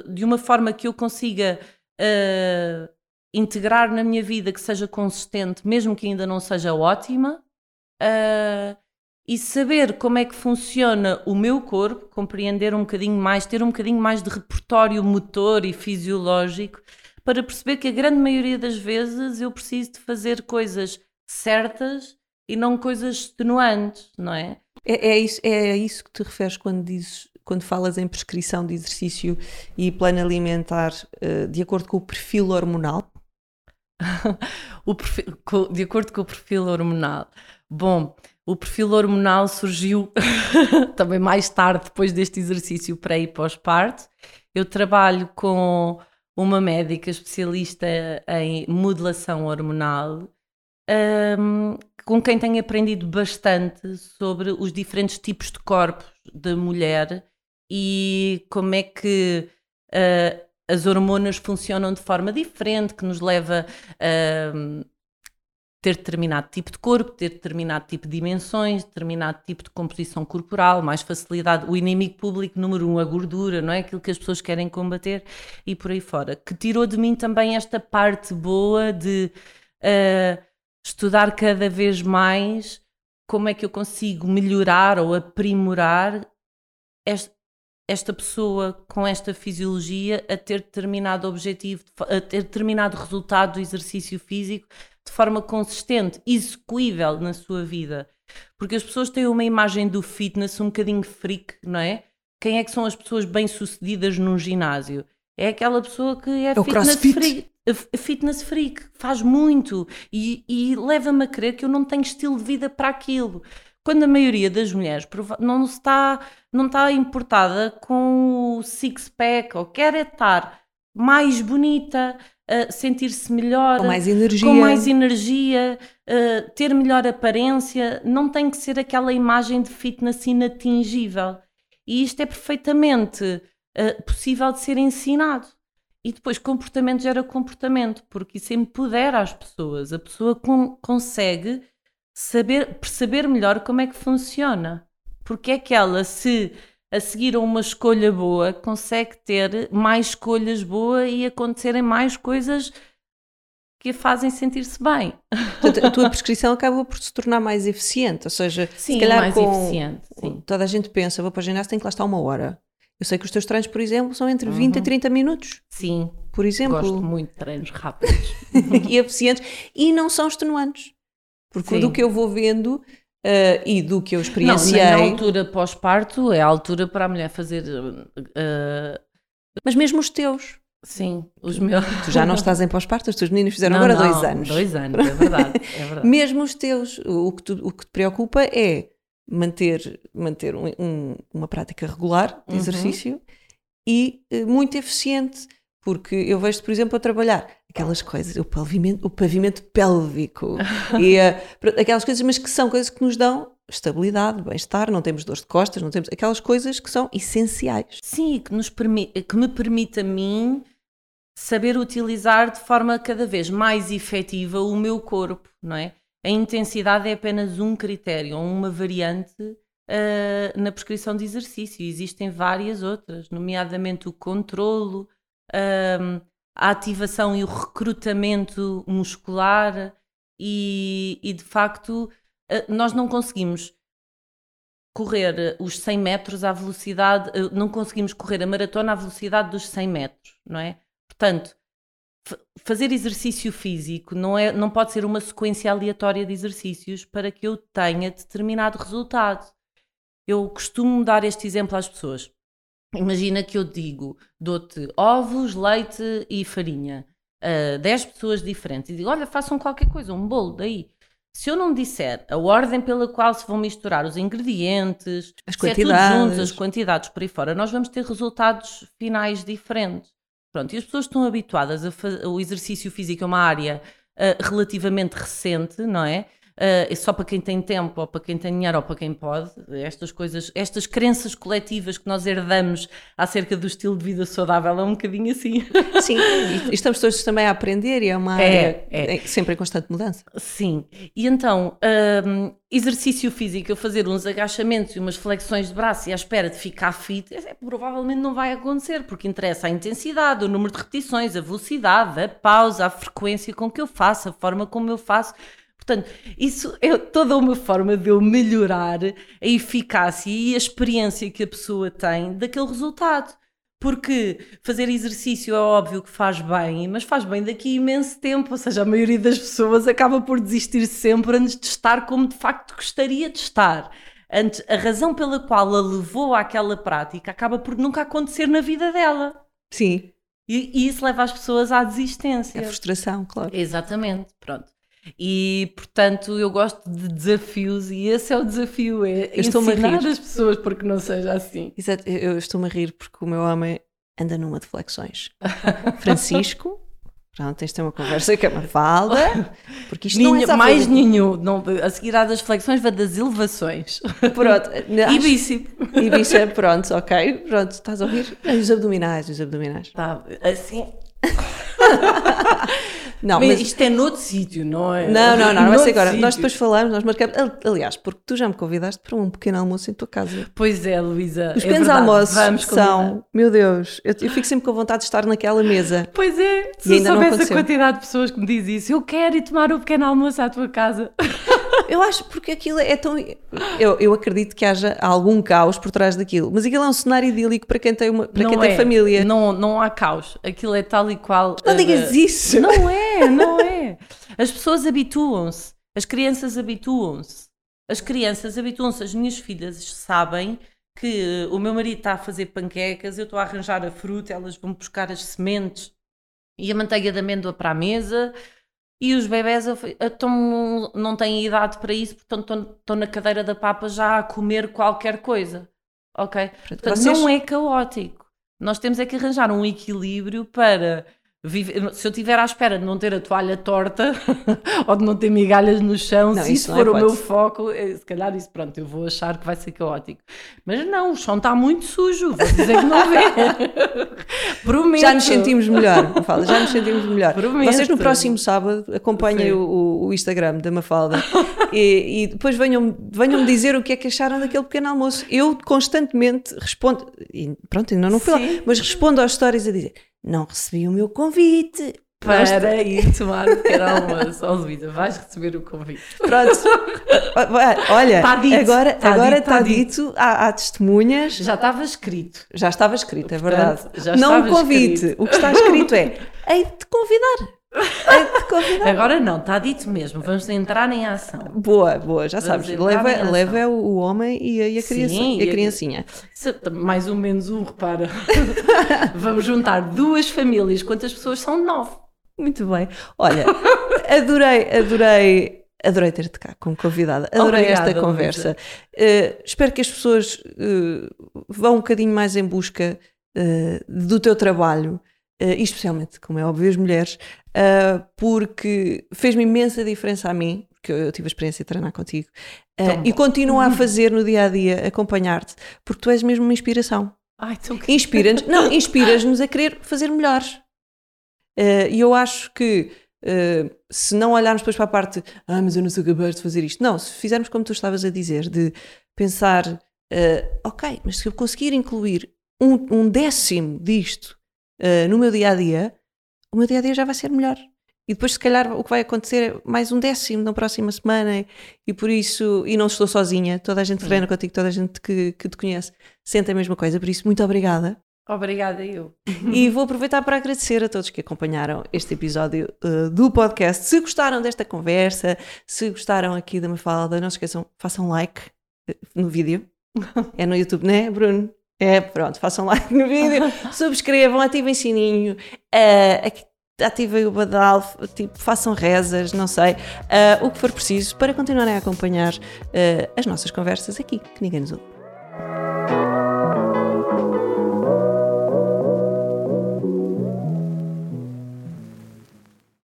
de, uma forma que eu consiga uh, integrar na minha vida que seja consistente, mesmo que ainda não seja ótima, uh, e saber como é que funciona o meu corpo, compreender um bocadinho mais, ter um bocadinho mais de repertório motor e fisiológico, para perceber que a grande maioria das vezes eu preciso de fazer coisas certas e não coisas extenuantes, não é? É, é, isso, é isso que te referes quando dizes quando falas em prescrição de exercício e plano alimentar uh, de acordo com o perfil hormonal? perfil, de acordo com o perfil hormonal. Bom, o perfil hormonal surgiu também mais tarde, depois deste exercício pré e pós-parto. Eu trabalho com uma médica especialista em modelação hormonal, um, com quem tenho aprendido bastante sobre os diferentes tipos de corpos da mulher e como é que uh, as hormonas funcionam de forma diferente, que nos leva uh, ter determinado tipo de corpo, ter determinado tipo de dimensões, determinado tipo de composição corporal, mais facilidade. O inimigo público número um, a gordura, não é? Aquilo que as pessoas querem combater e por aí fora. Que tirou de mim também esta parte boa de uh, estudar cada vez mais como é que eu consigo melhorar ou aprimorar este, esta pessoa com esta fisiologia a ter determinado objetivo, a ter determinado resultado do exercício físico de forma consistente, execuível na sua vida. Porque as pessoas têm uma imagem do fitness um bocadinho freak, não é? Quem é que são as pessoas bem-sucedidas num ginásio? É aquela pessoa que é, é fitness freak. Fitness freak, faz muito e, e leva-me a crer que eu não tenho estilo de vida para aquilo quando a maioria das mulheres não está, não está importada com o six-pack ou quer estar mais bonita, uh, sentir-se melhor, com mais energia, com mais energia uh, ter melhor aparência, não tem que ser aquela imagem de fitness inatingível. E isto é perfeitamente uh, possível de ser ensinado. E depois comportamento gera comportamento, porque isso empodera as pessoas. A pessoa com, consegue saber, perceber melhor como é que funciona. Porque é que ela, se a seguir a uma escolha boa, consegue ter mais escolhas boas e acontecerem mais coisas que a fazem sentir-se bem. Portanto, a tua prescrição acaba por se tornar mais eficiente, ou seja, sim, se calhar mais com, eficiente, sim. toda a gente pensa, vou para o ginásio, tem que lá estar uma hora. Eu sei que os teus treinos, por exemplo, são entre 20 uhum. a 30 minutos. Sim. Por exemplo. Gosto muito de treinos rápidos. e eficientes. E não são extenuantes. Porque Sim. do que eu vou vendo uh, e do que eu experienciei. Não, na altura pós-parto é a altura para a mulher fazer. Uh, mas mesmo os teus. Sim, os meus. Tu já não estás em pós-parto, os teus meninos fizeram não, agora não, dois anos. Dois anos, é verdade. É verdade. mesmo os teus, o que, tu, o que te preocupa é manter, manter um, um, uma prática regular de uhum. exercício e uh, muito eficiente porque eu vejo, por exemplo, a trabalhar aquelas coisas, o pavimento, o pavimento pélvico e uh, aquelas coisas, mas que são coisas que nos dão estabilidade, bem-estar, não temos dor de costas, não temos aquelas coisas que são essenciais. Sim, que, nos permite, que me permite a mim saber utilizar de forma cada vez mais efetiva o meu corpo, não é? A intensidade é apenas um critério, uma variante uh, na prescrição de exercício. Existem várias outras, nomeadamente o controlo, um, a ativação e o recrutamento muscular, e, e de facto uh, nós não conseguimos correr os 100 metros à velocidade, uh, não conseguimos correr a maratona à velocidade dos 100 metros, não é? Portanto, fazer exercício físico não, é, não pode ser uma sequência aleatória de exercícios para que eu tenha determinado resultado. Eu costumo dar este exemplo às pessoas. Imagina que eu digo, dou-te ovos, leite e farinha a 10 pessoas diferentes e digo, olha, façam qualquer coisa, um bolo daí. Se eu não disser a ordem pela qual se vão misturar os ingredientes, as quantidades, é juntos, as quantidades por aí fora, nós vamos ter resultados finais diferentes. Pronto, e as pessoas estão habituadas a fazer o exercício físico é uma área uh, relativamente recente, não é? Uh, só para quem tem tempo, ou para quem tem dinheiro, ou para quem pode. Estas coisas, estas crenças coletivas que nós herdamos acerca do estilo de vida saudável é um bocadinho assim. Sim, e estamos todos também a aprender e é uma é, área é. sempre em constante mudança. Sim, e então, um, exercício físico, eu fazer uns agachamentos e umas flexões de braço e à espera de ficar fit, é, provavelmente não vai acontecer, porque interessa a intensidade, o número de repetições, a velocidade, a pausa, a frequência com que eu faço, a forma como eu faço. Portanto, isso é toda uma forma de eu melhorar a eficácia e a experiência que a pessoa tem daquele resultado. Porque fazer exercício é óbvio que faz bem, mas faz bem daqui a imenso tempo. Ou seja, a maioria das pessoas acaba por desistir sempre antes de estar como de facto gostaria de estar. Antes, a razão pela qual a levou àquela prática acaba por nunca acontecer na vida dela. Sim. E, e isso leva as pessoas à desistência. A frustração, claro. Exatamente, pronto. E portanto eu gosto de desafios e esse é o desafio, é eu ensinar as pessoas porque não seja assim. Exato, eu estou-me a rir porque o meu homem anda numa de flexões. Francisco, pronto, tens de ter uma conversa com a Mafalda, porque isto Ninho, não é Mais nenhum, não, a seguir há das flexões vai das elevações. Pronto. e bíceps. E bíceps, pronto, ok, pronto, estás a ouvir? Os abdominais, os abdominais. Tá, assim... Não, mas, mas isto é noutro sítio, não é? Não, não, não, não vai ser agora. Sítio. Nós depois falamos, nós marcamos. Aliás, porque tu já me convidaste para um pequeno almoço em tua casa. Pois é, Luísa. Os é pequenos verdade, almoços são, meu Deus, eu, eu, fico sempre com vontade de estar naquela mesa. Pois é, se eu soubesse a quantidade de pessoas que me diz isso, eu quero ir tomar o um pequeno almoço à tua casa. Eu acho porque aquilo é tão. Eu, eu acredito que haja algum caos por trás daquilo, mas aquilo é um cenário idílico para quem tem, uma, para quem é. tem família. Não, não há caos, aquilo é tal e qual. Não uh, digas isso! Não é, não é. As pessoas habituam-se, as crianças habituam-se. As crianças habituam-se, as minhas filhas sabem que o meu marido está a fazer panquecas, eu estou a arranjar a fruta, elas vão buscar as sementes e a manteiga de amêndoa para a mesa e os bebés estão, não têm idade para isso, portanto estão, estão na cadeira da papa já a comer qualquer coisa. Ok? Portanto, Vocês... não é caótico. Nós temos é que arranjar um equilíbrio para Vive, se eu estiver à espera de não ter a toalha torta ou de não ter migalhas no chão, não, se isso for é o meu foco, eh, se calhar isso, pronto, eu vou achar que vai ser caótico. Mas não, o chão está muito sujo, vou dizer que não vê. Prometo. Já nos sentimos melhor, Mafalda, já nos sentimos melhor. Prometo. Vocês no próximo sábado acompanhem o, o, Instagram da Mafalda e, e depois venham-me venham dizer o que é que acharam daquele pequeno almoço. Eu constantemente respondo, e pronto, ainda não fui lá, mas respondo às histórias a dizer não recebi o meu convite. Para ir tomar o pequeno almoço. Luísa, vais receber o convite. Pronto. Olha, tá dito, agora está agora dito, tá dito, dito há, há, testemunhas. Já estava escrito. Já estava escrito, é verdade. Não o convite. Escrito. O que está escrito é: hei de convidar. Agora não, está dito mesmo. Vamos entrar em ação. Boa, boa, já Vamos sabes. Leva, leva o homem e a, e a, criança, Sim, e a criancinha. mais ou menos um, repara. Vamos juntar duas famílias. Quantas pessoas são? Nove. Muito bem. Olha, adorei, adorei. Adorei ter-te cá como convidada. Adorei Obrigada, esta conversa. Uh, espero que as pessoas uh, vão um bocadinho mais em busca uh, do teu trabalho uh, especialmente, como é óbvio, as mulheres, uh, porque fez-me imensa diferença a mim, porque eu tive a experiência de treinar contigo, uh, e continuo a fazer no dia a dia, acompanhar-te, porque tu és mesmo uma inspiração. Ai, Inspiras-nos, não, inspiras-nos a querer fazer melhor. E eu acho que se não olharmos depois para a parte, ah, mas eu não sou capaz de fazer isto. Não, se fizermos como tu estavas a dizer, de pensar, ok, mas se eu conseguir incluir um, um décimo disto uh, no meu dia a dia, o meu dia a dia já vai ser melhor. E depois, se calhar, o que vai acontecer é mais um décimo na próxima semana, e por isso, e não estou sozinha, toda a gente treina contigo, toda a gente que, que te conhece sente a mesma coisa, por isso, muito obrigada. Obrigada, eu. E vou aproveitar para agradecer a todos que acompanharam este episódio uh, do podcast. Se gostaram desta conversa, se gostaram aqui da Mafalda, não se esqueçam, façam like uh, no vídeo. É no YouTube, não é, Bruno? É, pronto, façam like no vídeo, subscrevam, ativem sininho, uh, ativem o badal, tipo, façam rezas, não sei, uh, o que for preciso para continuarem a acompanhar uh, as nossas conversas aqui, que ninguém nos ouve.